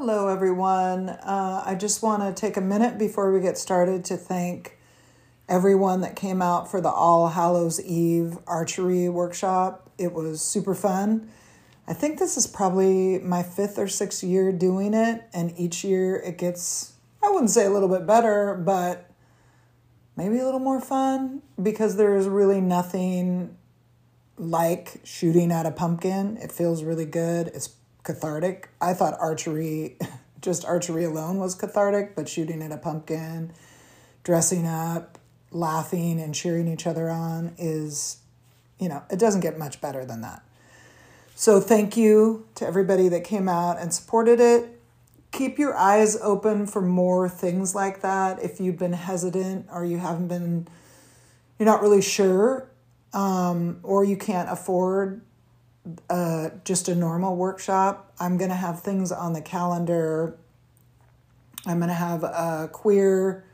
Hello, everyone. Uh, I just want to take a minute before we get started to thank everyone that came out for the All Hallows Eve archery workshop. It was super fun. I think this is probably my fifth or sixth year doing it, and each year it gets, I wouldn't say a little bit better, but maybe a little more fun because there is really nothing like shooting at a pumpkin. It feels really good. It's cathartic. I thought archery, just archery alone was cathartic, but shooting at a pumpkin, dressing up, laughing and cheering each other on is, you know, it doesn't get much better than that. So thank you to everybody that came out and supported it. Keep your eyes open for more things like that. If you've been hesitant or you haven't been, you're not really sure, um, or you can't afford uh, just a normal workshop. I'm going to have things on the calendar. I'm going to have a queer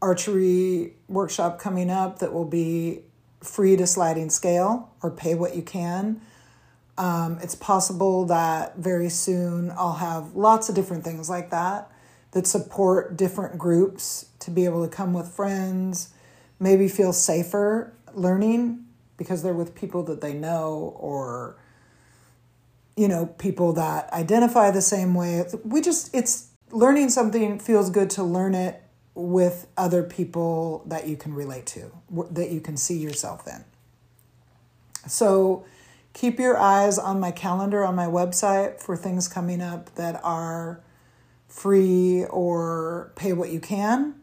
archery workshop coming up that will be free to sliding scale or pay what you can. Um, it's possible that very soon I'll have lots of different things like that that support different groups to be able to come with friends, maybe feel safer learning because they're with people that they know or you know people that identify the same way we just it's learning something feels good to learn it with other people that you can relate to that you can see yourself in so keep your eyes on my calendar on my website for things coming up that are free or pay what you can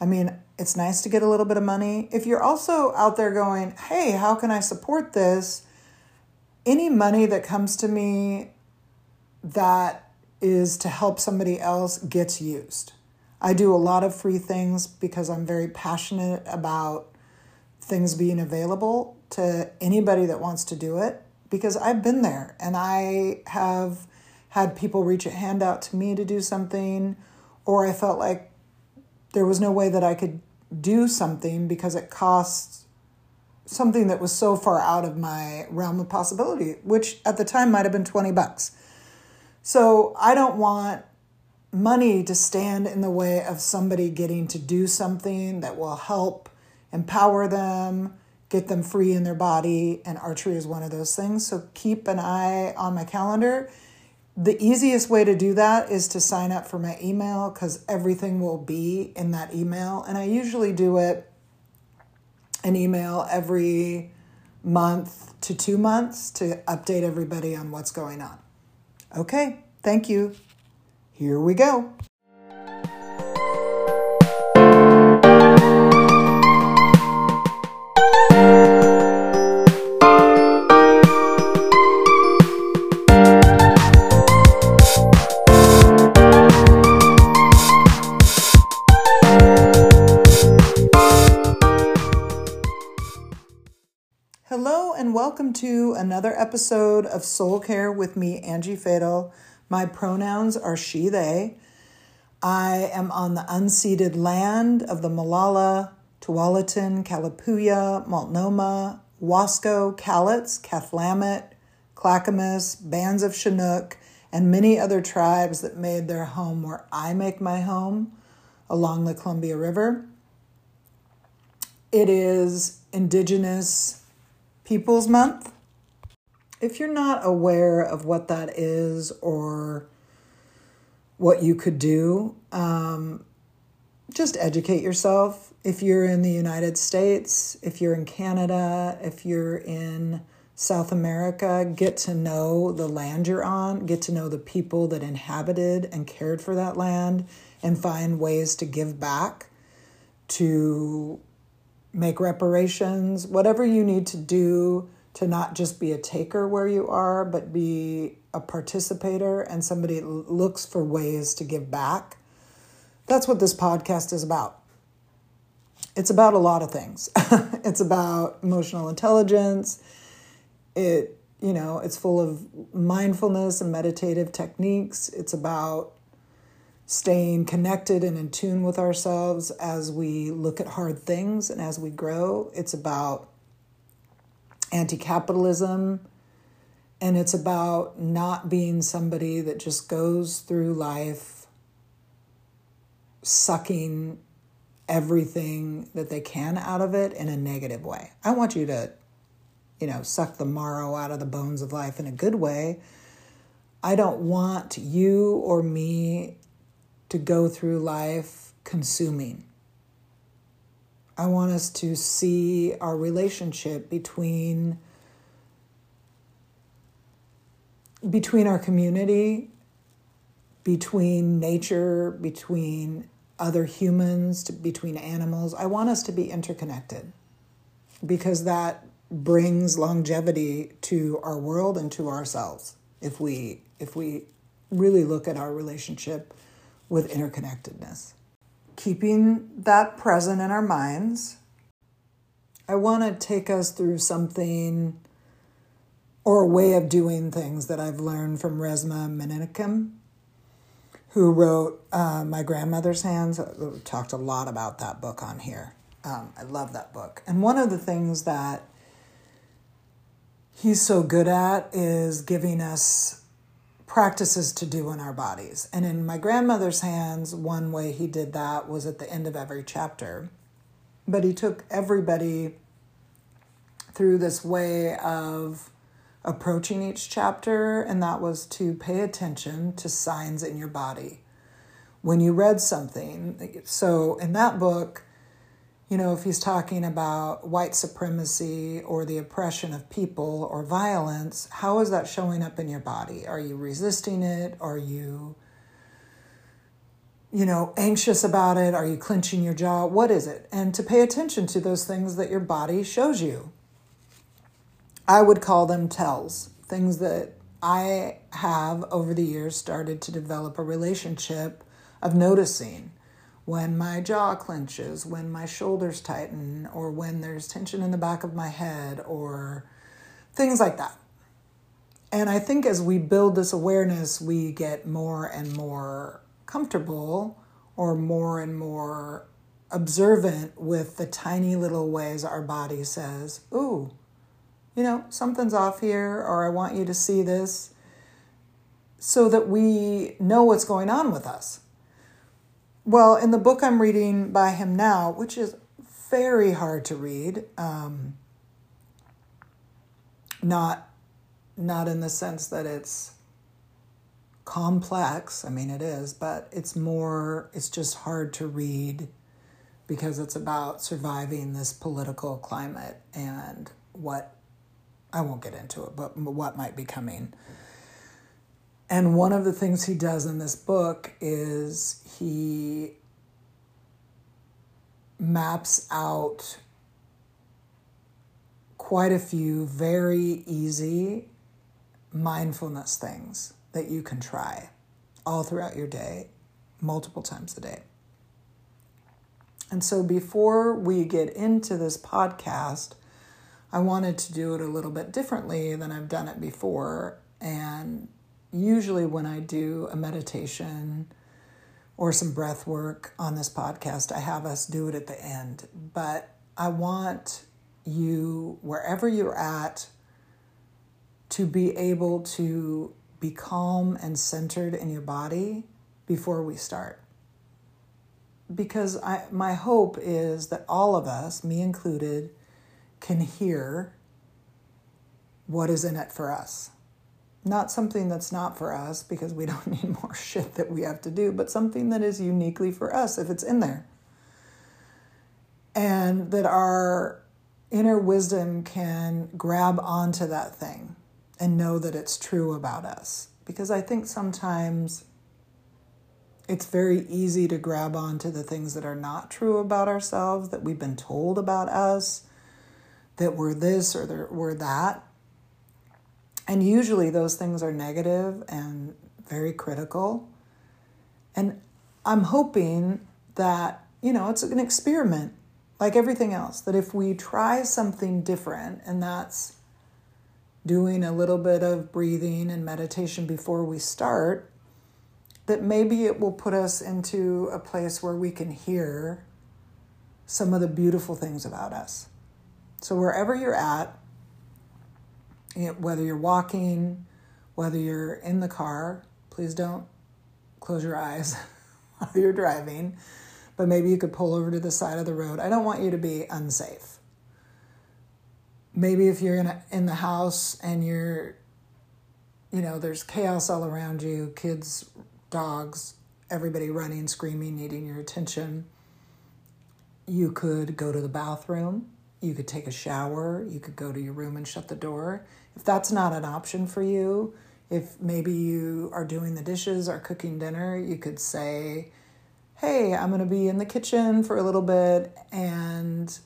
i mean it's nice to get a little bit of money. If you're also out there going, hey, how can I support this? Any money that comes to me that is to help somebody else gets used. I do a lot of free things because I'm very passionate about things being available to anybody that wants to do it because I've been there and I have had people reach a hand out to me to do something or I felt like there was no way that I could do something because it costs something that was so far out of my realm of possibility, which at the time might have been 20 bucks. So I don't want money to stand in the way of somebody getting to do something that will help empower them, get them free in their body, and archery is one of those things. So keep an eye on my calendar the easiest way to do that is to sign up for my email because everything will be in that email. And I usually do it an email every month to two months to update everybody on what's going on. Okay, thank you. Here we go. Welcome to another episode of Soul Care with me, Angie Fatal. My pronouns are she, they. I am on the unceded land of the Molalla, Tualatin, Kalapuya, Multnomah, Wasco, Cowlitz, Cathlamet, Clackamas, bands of Chinook, and many other tribes that made their home where I make my home along the Columbia River. It is Indigenous People's Month. If you're not aware of what that is or what you could do, um, just educate yourself. If you're in the United States, if you're in Canada, if you're in South America, get to know the land you're on, get to know the people that inhabited and cared for that land, and find ways to give back to make reparations, whatever you need to do to not just be a taker where you are, but be a participator and somebody looks for ways to give back. That's what this podcast is about. It's about a lot of things. it's about emotional intelligence. It, you know, it's full of mindfulness and meditative techniques. It's about staying connected and in tune with ourselves as we look at hard things and as we grow. It's about anti capitalism And it's about not being somebody that just goes through life sucking everything that they can out of it in a negative way. I want you to, you know, suck the marrow out of the bones of life in a good way. I don't want you or me to go through life consuming. I want us to see our relationship between between our community, between nature, between other humans, between animals. I want us to be interconnected because that brings longevity to our world and to ourselves if we if we really look at our relationship with interconnectedness. Keeping that present in our minds, I want to take us through something or a way of doing things that I've learned from Resmaa Menakem, who wrote uh, My Grandmother's Hands. We talked a lot about that book on here. Um, I love that book. And one of the things that he's so good at is giving us practices to do in our bodies. And in My Grandmother's Hands, one way he did that was at the end of every chapter. But he took everybody through this way of approaching each chapter, and that was to pay attention to signs in your body. When you read something, so in that book, you know, if he's talking about white supremacy or the oppression of people or violence, how is that showing up in your body? Are you resisting it? Are you, you know, anxious about it? Are you clenching your jaw? What is it? And to pay attention to those things that your body shows you. I would call them tells, things that I have over the years started to develop a relationship of noticing when my jaw clenches, when my shoulders tighten, or when there's tension in the back of my head, or things like that. And I think as we build this awareness, we get more and more comfortable or more and more observant with the tiny little ways our body says, Ooh, you know, something's off here, or I want you to see this, so that we know what's going on with us. Well, in the book I'm reading by him now, which is very hard to read, um, not not in the sense that it's complex. I mean, it is, but it's more. It's just hard to read because it's about surviving this political climate and what I won't get into it, but what might be coming. And one of the things he does in this book is he maps out quite a few very easy mindfulness things that you can try all throughout your day, multiple times a day. And so before we get into this podcast, I wanted to do it a little bit differently than I've done it before. And usually, when I do a meditation or some breath work on this podcast, I have us do it at the end. But I want you, wherever you're at, to be able to be calm and centered in your body before we start. Because I, my hope is that all of us, me included, can hear what is in it for us. Not something that's not for us because we don't need more shit that we have to do, but something that is uniquely for us if it's in there. And that our inner wisdom can grab onto that thing and know that it's true about us. Because I think sometimes it's very easy to grab onto the things that are not true about ourselves, that we've been told about us, that we're this or we're that. And usually those things are negative and very critical. And I'm hoping that, you know, it's an experiment like everything else, that if we try something different, and that's doing a little bit of breathing and meditation before we start, that maybe it will put us into a place where we can hear some of the beautiful things about us. So, wherever you're at, whether you're walking, whether you're in the car, please don't close your eyes while you're driving, but maybe you could pull over to the side of the road. I don't want you to be unsafe. Maybe if you're in, a, in the house and you're, you know, there's chaos all around you kids, dogs, everybody running, screaming, needing your attention. You could go to the bathroom. You could take a shower. You could go to your room and shut the door. If that's not an option for you, if maybe you are doing the dishes or cooking dinner, you could say, Hey, I'm going to be in the kitchen for a little bit and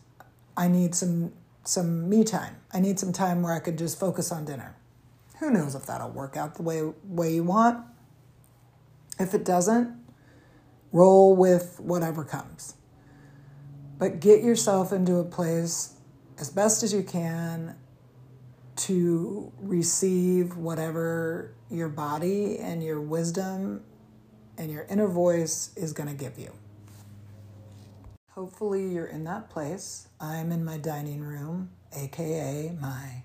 I need some some me time. I need some time where I could just focus on dinner. Who knows if that'll work out the way way you want? If it doesn't, roll with whatever comes. But get yourself into a place as best as you can to receive whatever your body and your wisdom and your inner voice is going to give you. Hopefully, you're in that place. I'm in my dining room, aka my,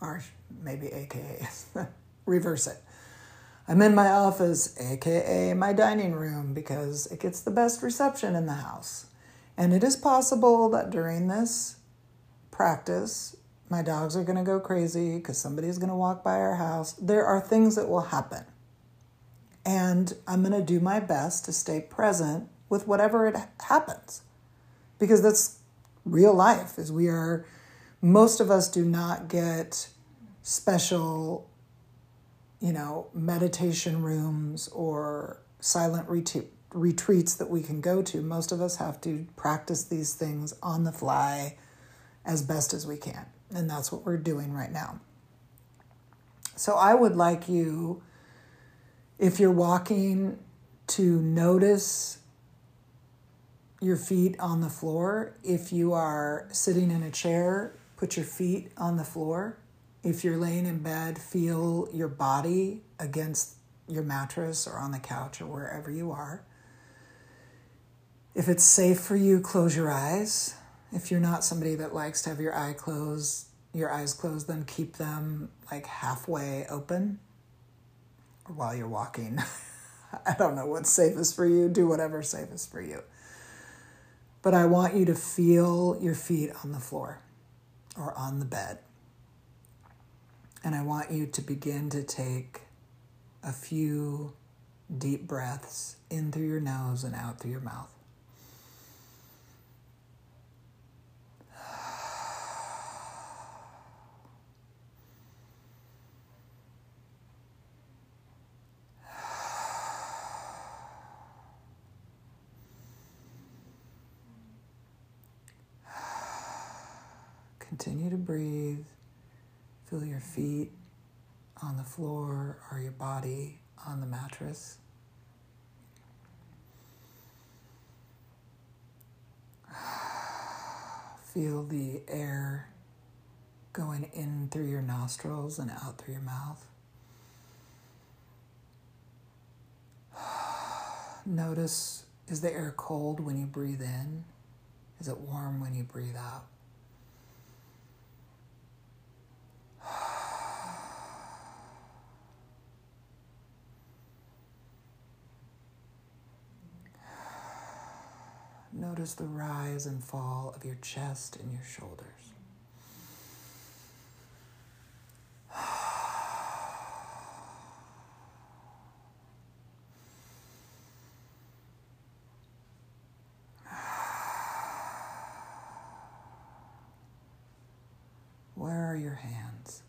or maybe aka, reverse it. I'm in my office, aka my dining room, because it gets the best reception in the house. And it is possible that during this practice, my dogs are going to go crazy because somebody's going to walk by our house. There are things that will happen. And I'm going to do my best to stay present with whatever it happens. Because that's real life is we are most of us do not get special you know, meditation rooms or silent retreat, retreats that we can go to. Most of us have to practice these things on the fly as best as we can. And that's what we're doing right now. So I would like you, if you're walking, to notice your feet on the floor. If you are sitting in a chair, put your feet on the floor if you're laying in bed, feel your body against your mattress or on the couch or wherever you are. If it's safe for you, close your eyes. If you're not somebody that likes to have your eye closed, your eyes closed, then keep them like halfway open or while you're walking. I don't know what's safest for you. Do whatever's safest for you. But I want you to feel your feet on the floor or on the bed. And I want you to begin to take a few deep breaths in through your nose and out through your mouth. Continue to breathe. Feel your feet on the floor or your body on the mattress. Feel the air going in through your nostrils and out through your mouth. Notice is the air cold when you breathe in? Is it warm when you breathe out? Notice the rise and fall of your chest and your shoulders. Where are your hands?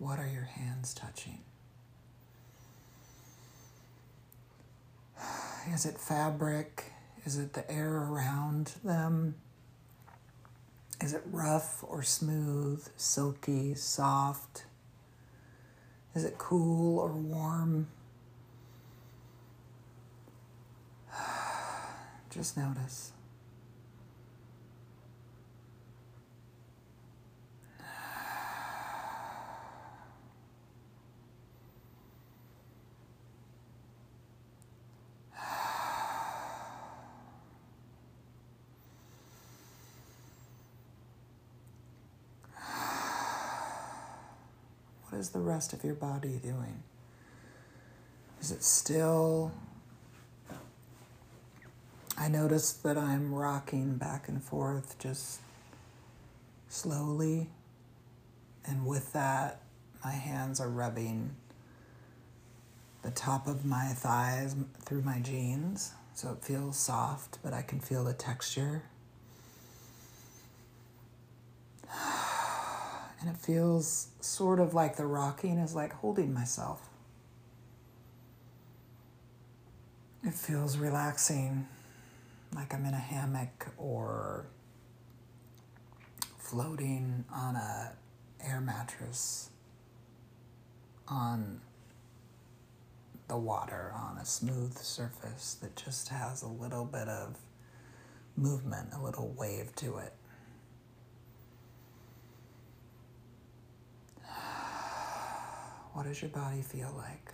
What are your hands touching? Is it fabric? Is it the air around them? Is it rough or smooth, silky, soft? Is it cool or warm? Just notice. The rest of your body doing? Is it still? I notice that I'm rocking back and forth just slowly. And with that, my hands are rubbing the top of my thighs through my jeans. So it feels soft, but I can feel the texture. And it feels sort of like the rocking is like holding myself. It feels relaxing, like I'm in a hammock or floating on a air mattress on the water on a smooth surface that just has a little bit of movement, a little wave to it. What does your body feel like?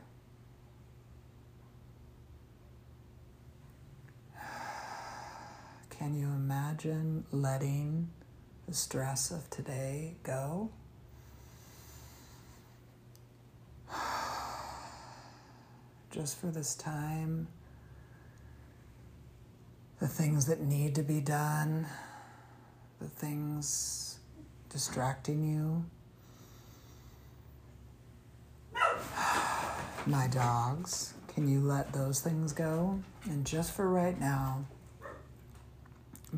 Can you imagine letting the stress of today go? Just for this time, the things that need to be done, the things distracting you. My dogs, can you let those things go? And just for right now,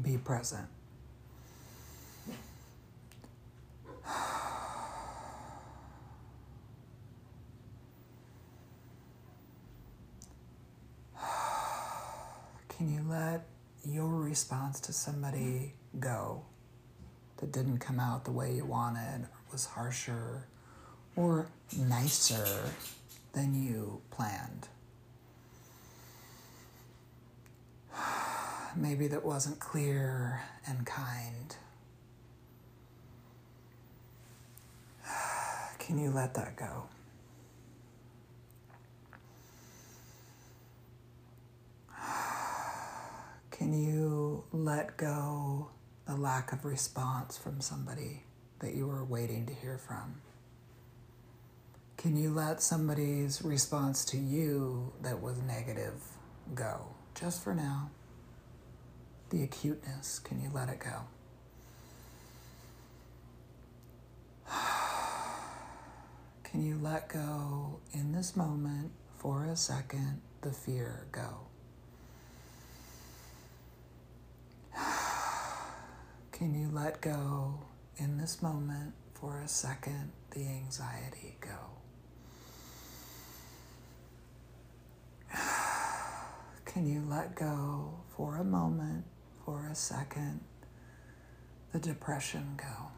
be present. Can you let your response to somebody go that didn't come out the way you wanted, was harsher, or nicer than you planned? Maybe that wasn't clear and kind. Can you let that go? Can you let go the lack of response from somebody that you were waiting to hear from? Can you let somebody's response to you that was negative go just for now? The acuteness, can you let it go? Can you let go in this moment for a second the fear go? Can you let go in this moment for a second the anxiety go? Can you let go for a moment, for a second, the depression go?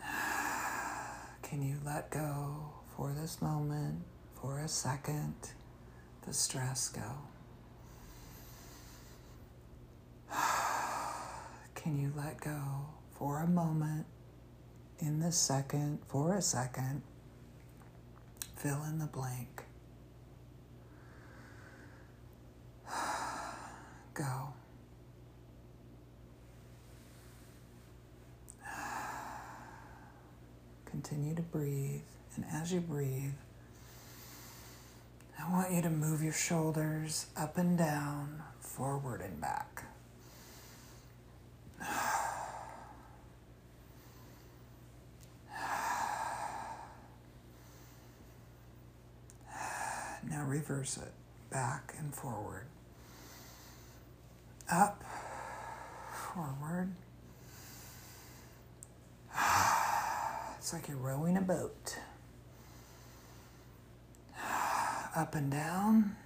Can you let go for this moment, for a second, the stress go? Can you let go for a moment, in this second, for a second, fill in the blank? Go. Continue to breathe, and as you breathe, I want you to move your shoulders up and down, forward and back. Now reverse it back and forward. Up, forward. It's like you're rowing a boat. Up and down.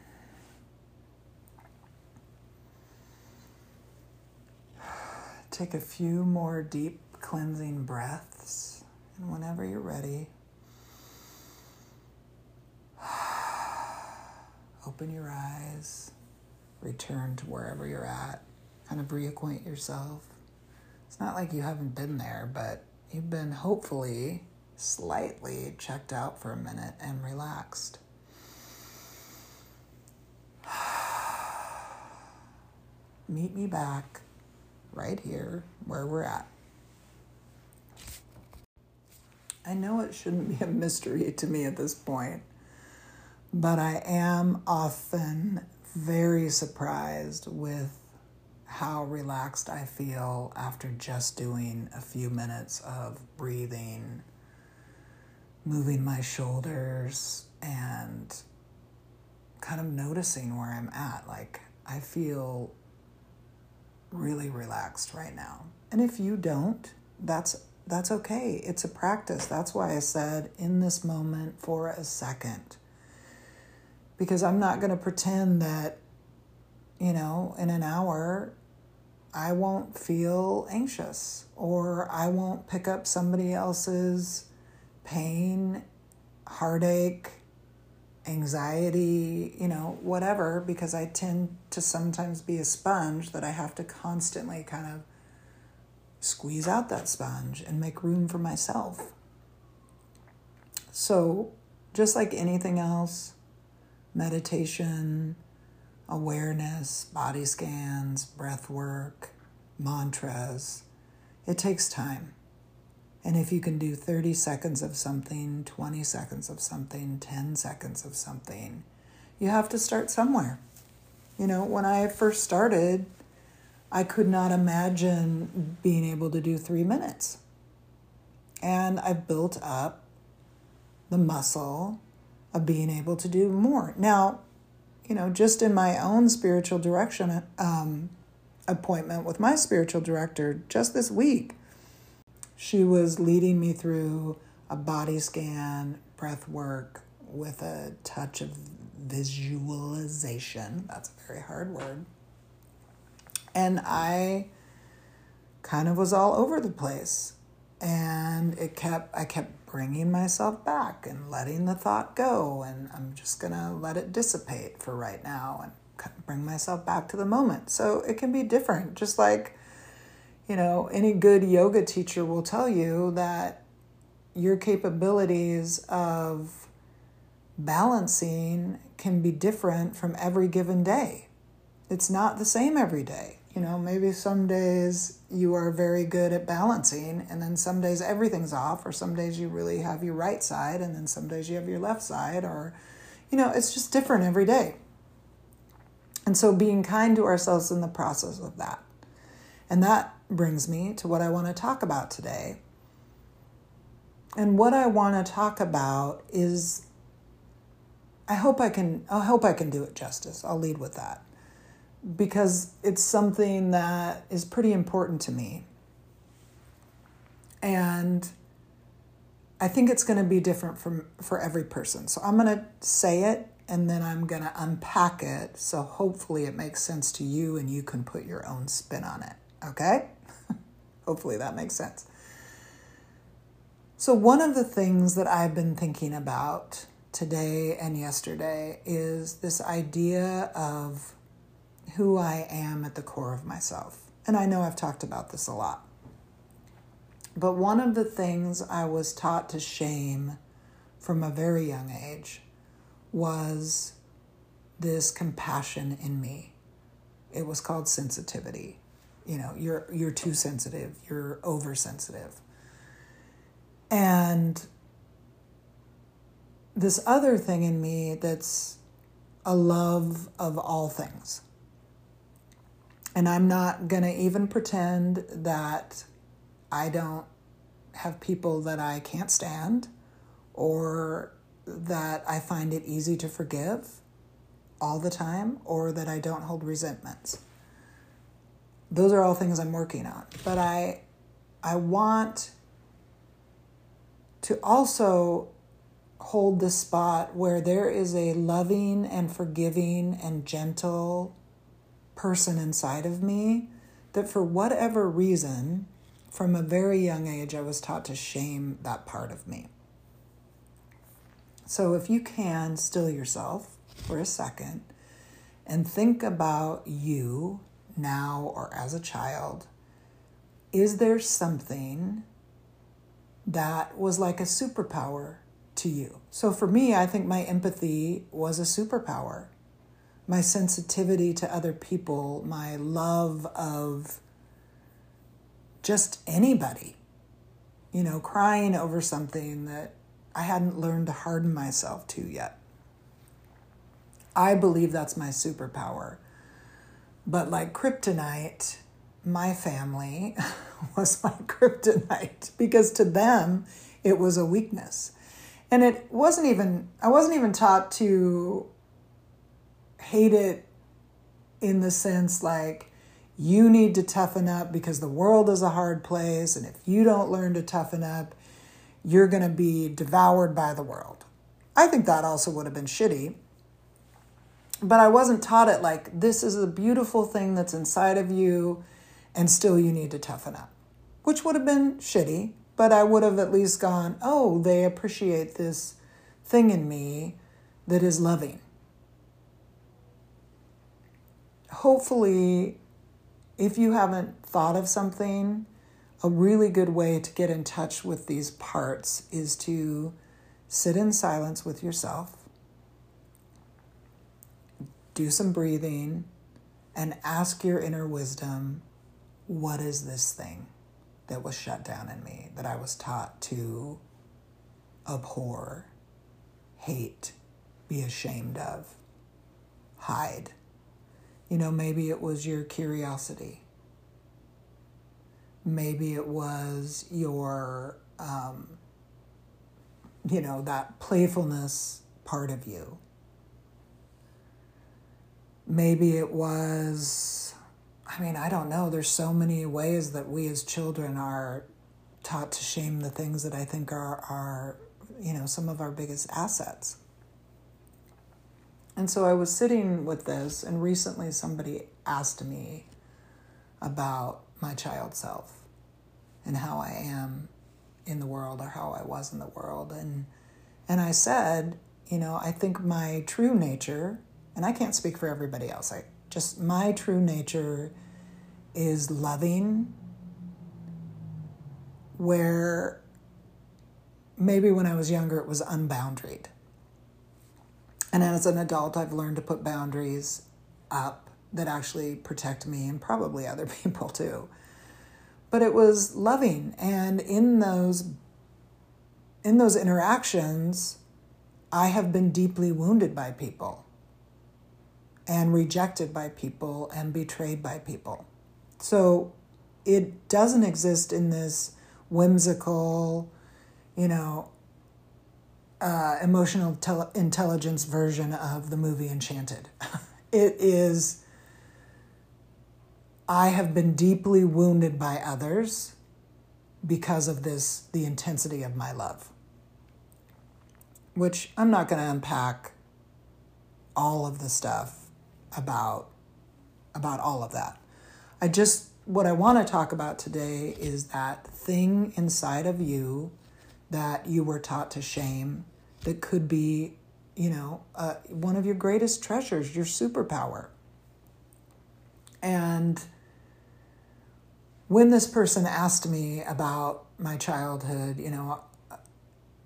Take a few more deep cleansing breaths, and whenever you're ready, open your eyes, return to wherever you're at, kind of reacquaint yourself. It's not like you haven't been there, but you've been hopefully slightly checked out for a minute and relaxed. Meet me back right here where we're at. I know it shouldn't be a mystery to me at this point, but I am often very surprised with how relaxed I feel after just doing a few minutes of breathing, moving my shoulders, and kind of noticing where I'm at. Like, I feel really relaxed right now. And if you don't, that's that's okay. It's a practice. That's why I said in this moment for a second. Because I'm not going to pretend that you know, in an hour I won't feel anxious or I won't pick up somebody else's pain, heartache, anxiety, you know, whatever, because I tend to sometimes be a sponge that I have to constantly kind of squeeze out that sponge and make room for myself. So, just like anything else, meditation, awareness, body scans, breath work, mantras, it takes time. And if you can do 30 seconds of something, 20 seconds of something, 10 seconds of something, you have to start somewhere. You know, when I first started, I could not imagine being able to do three minutes. And I've built up the muscle of being able to do more. Now, you know, just in my own spiritual direction um, appointment with my spiritual director just this week, she was leading me through a body scan, breath work with a touch of visualization. That's a very hard word. And I kind of was all over the place. And it kept, I kept bringing myself back and letting the thought go. And I'm just going to let it dissipate for right now and bring myself back to the moment. So it can be different, just like you know, any good yoga teacher will tell you that your capabilities of balancing can be different from every given day. It's not the same every day. You know, maybe some days you are very good at balancing, and then some days everything's off, or some days you really have your right side, and then some days you have your left side, or, you know, it's just different every day. And so being kind to ourselves in the process of that. And that brings me to what I want to talk about today. And what I want to talk about is I hope I can I hope I can do it justice. I'll lead with that. Because it's something that is pretty important to me. And I think it's going to be different from for every person. So I'm going to say it and then I'm going to unpack it so hopefully it makes sense to you and you can put your own spin on it. Okay? Hopefully that makes sense. So, one of the things that I've been thinking about today and yesterday is this idea of who I am at the core of myself. And I know I've talked about this a lot. But one of the things I was taught to shame from a very young age was this compassion in me. It was called sensitivity you know you're you're too sensitive you're oversensitive and this other thing in me that's a love of all things and i'm not going to even pretend that i don't have people that i can't stand or that i find it easy to forgive all the time or that i don't hold resentments those are all things I'm working on. But I I want to also hold the spot where there is a loving and forgiving and gentle person inside of me that for whatever reason from a very young age I was taught to shame that part of me. So if you can still yourself for a second and think about you now or as a child, is there something that was like a superpower to you? So for me, I think my empathy was a superpower. My sensitivity to other people, my love of just anybody you know, crying over something that I hadn't learned to harden myself to yet. I believe that's my superpower. But like kryptonite, my family was my kryptonite because to them it was a weakness. And it wasn't even, I wasn't even taught to hate it in the sense like, you need to toughen up because the world is a hard place. And if you don't learn to toughen up, you're going to be devoured by the world. I think that also would have been shitty. But I wasn't taught it like this is a beautiful thing that's inside of you, and still you need to toughen up, which would have been shitty. But I would have at least gone, oh, they appreciate this thing in me that is loving. Hopefully, if you haven't thought of something, a really good way to get in touch with these parts is to sit in silence with yourself, do some breathing, and ask your inner wisdom what is this thing that was shut down in me that I was taught to abhor, hate, be ashamed of, hide? You know, maybe it was your curiosity. Maybe it was your, um, you know, that playfulness part of you. Maybe it was, I mean, I don't know. There's so many ways that we as children are taught to shame the things that I think are, are you know, some of our biggest assets. And so I was sitting with this, and recently somebody asked me about my child self and how I am in the world or how I was in the world. And, and I said, you know, I think my true nature, and I can't speak for everybody else, I just my true nature is loving, where maybe when I was younger it was unboundaried. And as an adult, I've learned to put boundaries up that actually protect me and probably other people too. But it was loving. And in those in those interactions, I have been deeply wounded by people and rejected by people and betrayed by people. So it doesn't exist in this whimsical, you know, uh, emotional tel- intelligence version of the movie Enchanted. it is, I have been deeply wounded by others because of this, the intensity of my love. Which I'm not going to unpack all of the stuff about about all of that. I just what I want to talk about today is that thing inside of you that you were taught to shame that could be, you know, uh, one of your greatest treasures, your superpower. And when this person asked me about my childhood, you know,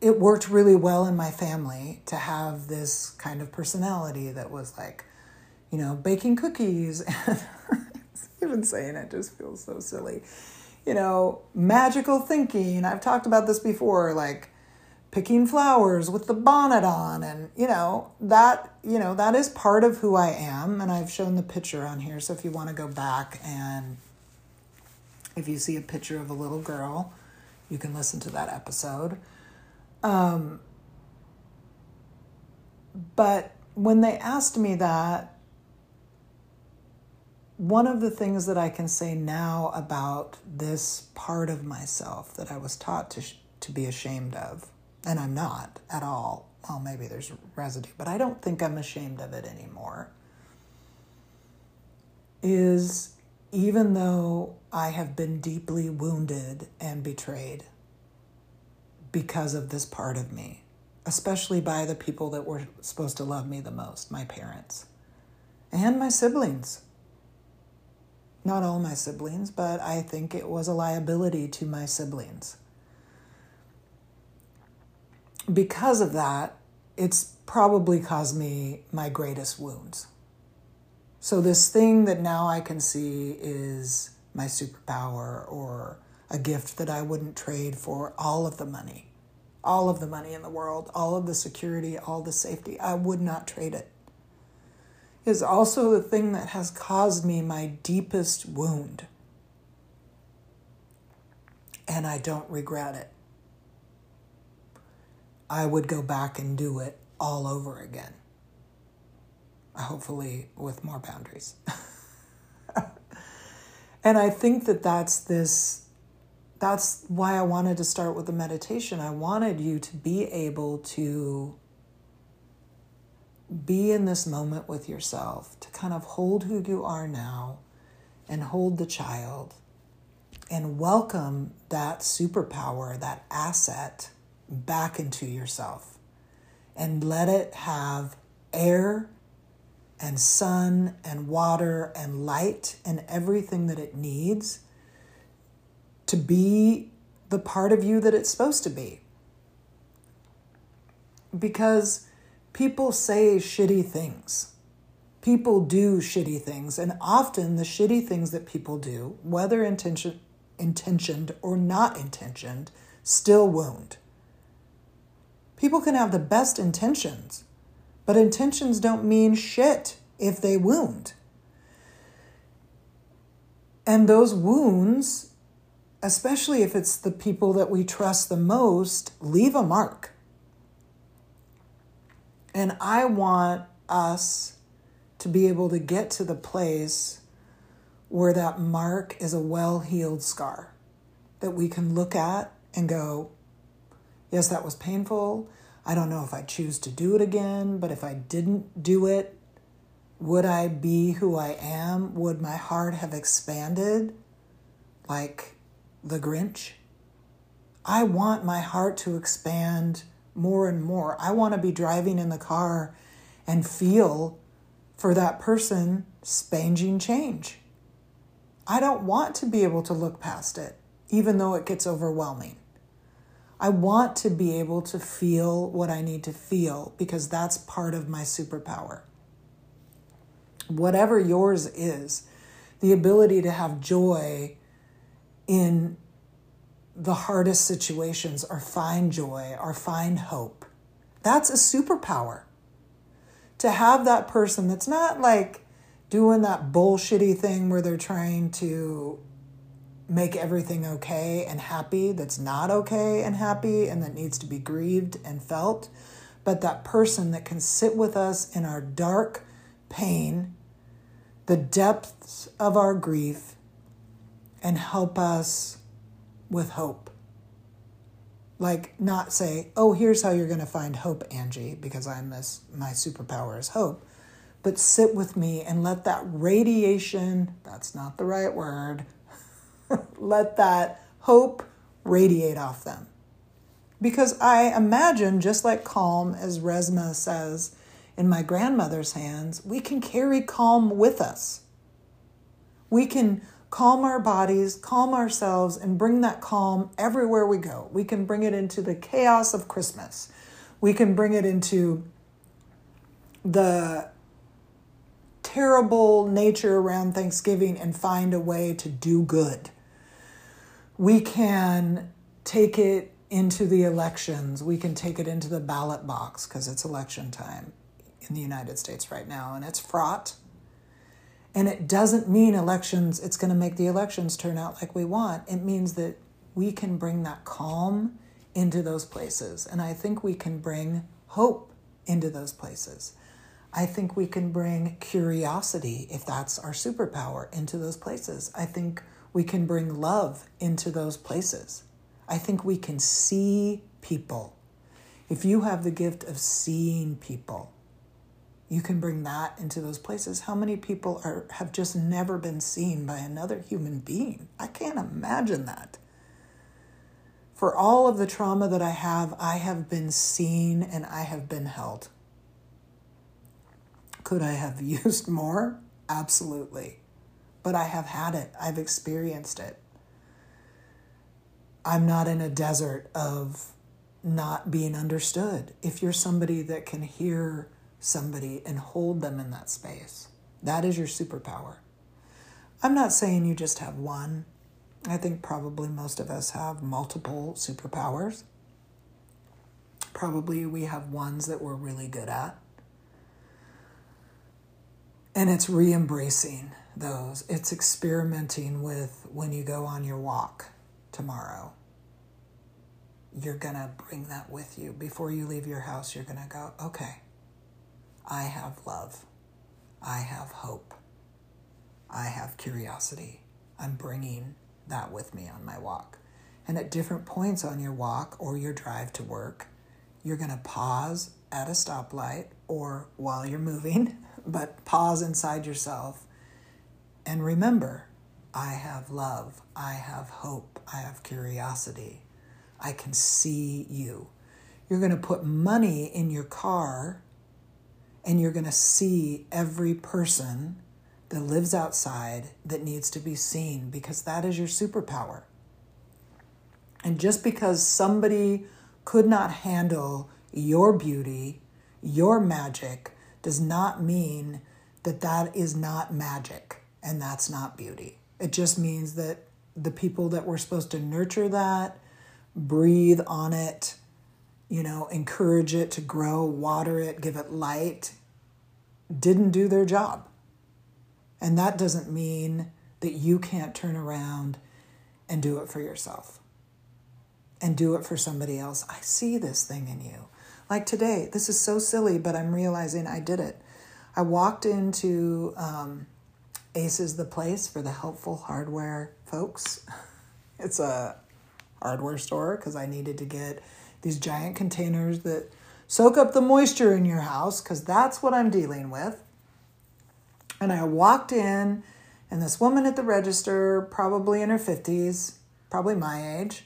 it worked really well in my family to have this kind of personality that was like, you know, baking cookies. Even saying it just feels so silly. You know, magical thinking. I've talked about this before, like picking flowers with the bonnet on and you know that you know that is part of who I am and I've shown the picture on here so if you want to go back and if you see a picture of a little girl you can listen to that episode. Um, but when they asked me that one of the things that I can say now about this part of myself that I was taught to, to be ashamed of and I'm not at all. Well, maybe there's residue, but I don't think I'm ashamed of it anymore. Is even though I have been deeply wounded and betrayed because of this part of me, especially by the people that were supposed to love me the most my parents and my siblings. Not all my siblings, but I think it was a liability to my siblings because of that, it's probably caused me my greatest wounds. So, this thing that now I can see is my superpower or a gift that I wouldn't trade for all of the money, all of the money in the world, all of the security, all the safety. I would not trade it. Is also the thing that has caused me my deepest wound. And I don't regret it. I would go back and do it all over again. Uh, hopefully, with more boundaries. and I think that that's this that's why I wanted to start with the meditation. I wanted you to be able to be in this moment with yourself, to kind of hold who you are now and hold the child and welcome that superpower, that asset back into yourself and let it have air and sun and water and light and everything that it needs to be the part of you that it's supposed to be. Because people say shitty things. People do shitty things, and often the shitty things that people do, whether intention, intentioned or not intentioned, still wound. People can have the best intentions, but intentions don't mean shit if they wound. And those wounds, especially if it's the people that we trust the most, leave a mark. And I want us to be able to get to the place where that mark is a well healed scar that we can look at and go, Yes, that was painful. I don't know if I choose to do it again, but if I didn't do it, would I be who I am? Would my heart have expanded like the Grinch? I want my heart to expand more and more. I want to be driving in the car and feel for that person spanging change. I don't want to be able to look past it, even though it gets overwhelming. I want to be able to feel what I need to feel because that's part of my superpower. Whatever yours is, the ability to have joy in the hardest situations or find joy or find hope. That's a superpower. To have that person that's not like doing that bullshitty thing where they're trying to make everything okay and happy that's not okay and happy and that needs to be grieved and felt, but that person that can sit with us in our dark pain, the depths of our grief, and help us with hope. Like, not say, oh, here's how you're going to find hope, Angie, because I'm this, my superpower is hope. But sit with me and let that radiation, that's not the right word, let that hope radiate off them. Because I imagine, just like calm, as Resmaa says in my grandmother's hands, we can carry calm with us. We can calm our bodies, calm ourselves, and bring that calm everywhere we go. We can bring it into the chaos of Christmas. We can bring it into the terrible nature around Thanksgiving and find a way to do good we can take it into the elections. We can take it into the ballot box because it's election time in the United States right now and it's fraught. And it doesn't mean elections, it's going to make the elections turn out like we want. It means that we can bring that calm into those places. And I think we can bring hope into those places. I think we can bring curiosity, if that's our superpower, into those places. I think we can bring love into those places. I think we can see people. If you have the gift of seeing people, you can bring that into those places. How many people are have just never been seen by another human being? I can't imagine that. For all of the trauma that I have, I have been seen and I have been held. Could I have used more? Absolutely but I have had it, I've experienced it. I'm not in a desert of not being understood. If you're somebody that can hear somebody and hold them in that space, that is your superpower. I'm not saying you just have one. I think probably most of us have multiple superpowers. Probably we have ones that we're really good at. And it's re embracing those. It's experimenting with when you go on your walk tomorrow. You're going to bring that with you. Before you leave your house, you're going to go, okay, I have love. I have hope. I have curiosity. I'm bringing that with me on my walk. And at different points on your walk or your drive to work, you're going to pause at a stoplight or while you're moving, but pause inside yourself and remember I have love, I have hope, I have curiosity, I can see you. You're going to put money in your car and you're going to see every person that lives outside that needs to be seen because that is your superpower. And just because somebody could not handle your beauty, your magic, does not mean that that is not magic and that's not beauty. It just means that the people that were supposed to nurture that, breathe on it, you know, encourage it to grow, water it, give it light, didn't do their job. And that doesn't mean that you can't turn around and do it for yourself and do it for somebody else. I see this thing in you. Like today, this is so silly, but I'm realizing I did it. I walked into um, Aces the Place for the helpful hardware folks. It's a hardware store because I needed to get these giant containers that soak up the moisture in your house because that's what I'm dealing with. And I walked in, and this woman at the register, probably in her 50s, probably my age,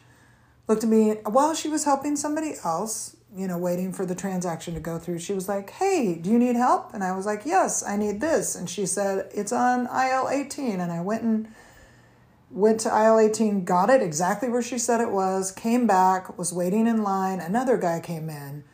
looked at me while she was helping somebody else, you know, waiting for the transaction to go through. She was like, Hey, do you need help? And I was like, Yes, I need this. And she said, It's on aisle 18. And I went and went to aisle 18, got it exactly where she said it was, came back, was waiting in line. Another guy came in.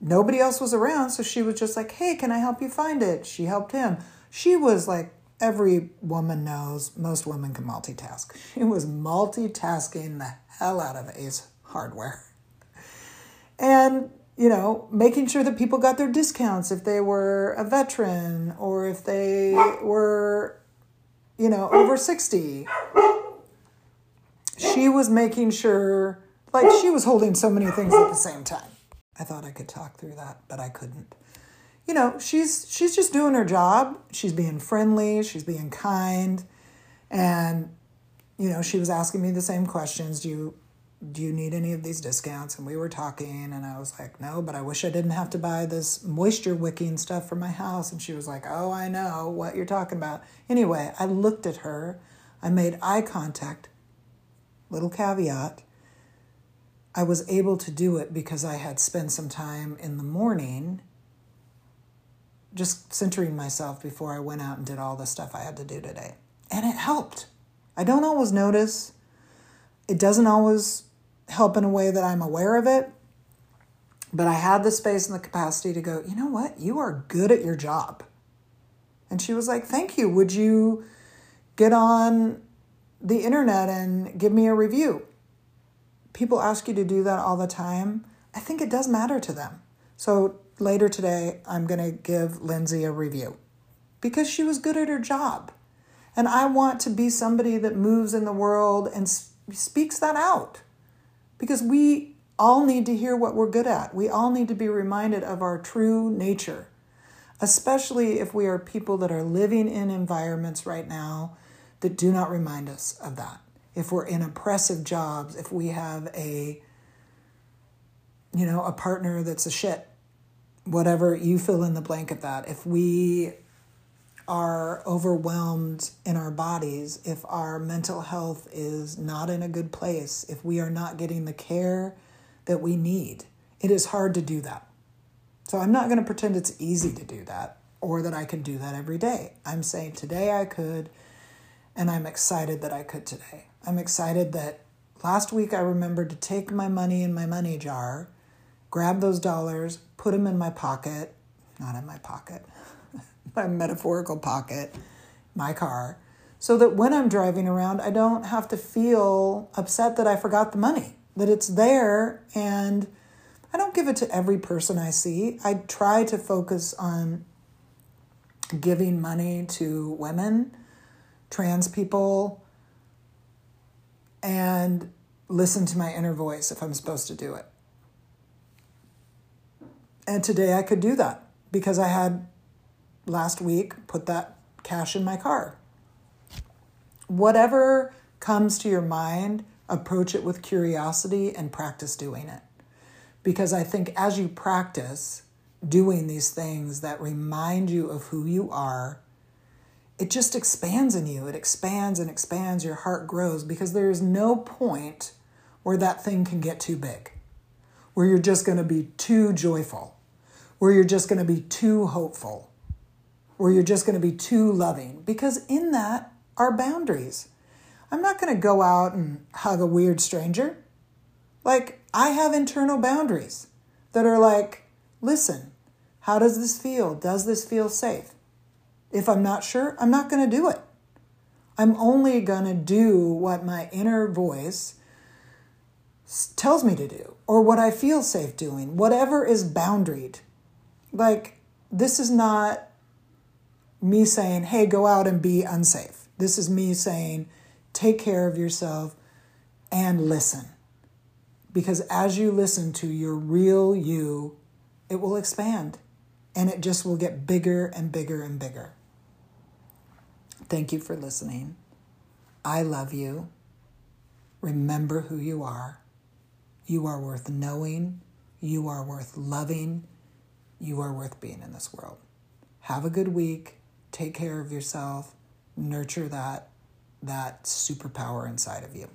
Nobody else was around, so she was just like, Hey, can I help you find it? She helped him. She was like, every woman knows, most women can multitask. She was multitasking the hell out of Ace hardware. And, you know, making sure that people got their discounts if they were a veteran or if they were, you know, over 60. She was making sure, like, she was holding so many things at the same time. I thought I could talk through that, but I couldn't. You know, she's she's just doing her job. She's being friendly, she's being kind, and you know, she was asking me the same questions. Do you do you need any of these discounts? And we were talking, and I was like, no, but I wish I didn't have to buy this moisture wicking stuff for my house. And she was like, oh, I know what you're talking about. Anyway, I looked at her, I made eye contact, little caveat. I was able to do it because I had spent some time in the morning just centering myself before I went out and did all the stuff I had to do today. And it helped. I don't always notice. It doesn't always help in a way that I'm aware of it. But I had the space and the capacity to go, you know what? You are good at your job. And she was like, thank you. Would you get on the internet and give me a review? People ask you to do that all the time. I think it does matter to them. So later today, I'm going to give Lindsay a review because she was good at her job. And I want to be somebody that moves in the world and speaks that out because we all need to hear what we're good at. We all need to be reminded of our true nature, especially if we are people that are living in environments right now that do not remind us of that. If we're in oppressive jobs, if we have a you know, a partner that's a shit, whatever you fill in the blank of that. If we are overwhelmed in our bodies, if our mental health is not in a good place, if we are not getting the care that we need, it is hard to do that. So I'm not going to pretend it's easy to do that or that I can do that every day. I'm saying today I could, and I'm excited that I could today. I'm excited that last week I remembered to take my money in my money jar, grab those dollars, put them in my pocket, not in my pocket, my metaphorical pocket, my car, so that when I'm driving around, I don't have to feel upset that I forgot the money, that it's there and I don't give it to every person I see. I try to focus on giving money to women, trans people, and listen to my inner voice if I'm supposed to do it. And today I could do that because I had last week put that cash in my car whatever comes to your mind, approach it with curiosity and practice doing it. Because I think as you practice doing these things that remind you of who you are, it just expands in you. It expands and expands. Your heart grows because there is no point where that thing can get too big, where you're just going to be too joyful, where you're just going to be too hopeful, where you're just going to be too loving. Because in that, are boundaries. I'm not going to go out and hug a weird stranger. Like, I have internal boundaries that are like, listen, how does this feel? Does this feel safe? If I'm not sure, I'm not going to do it. I'm only going to do what my inner voice tells me to do or what I feel safe doing, whatever is boundaried. Like, this is not me saying, hey, go out and be unsafe. This is me saying, take care of yourself and listen. Because as you listen to your real you, it will expand and it just will get bigger and bigger and bigger. Thank you for listening. I love you. Remember who you are. You are worth knowing. You are worth loving. You are worth being in this world. Have a good week. Take care of yourself nurture that that superpower inside of you.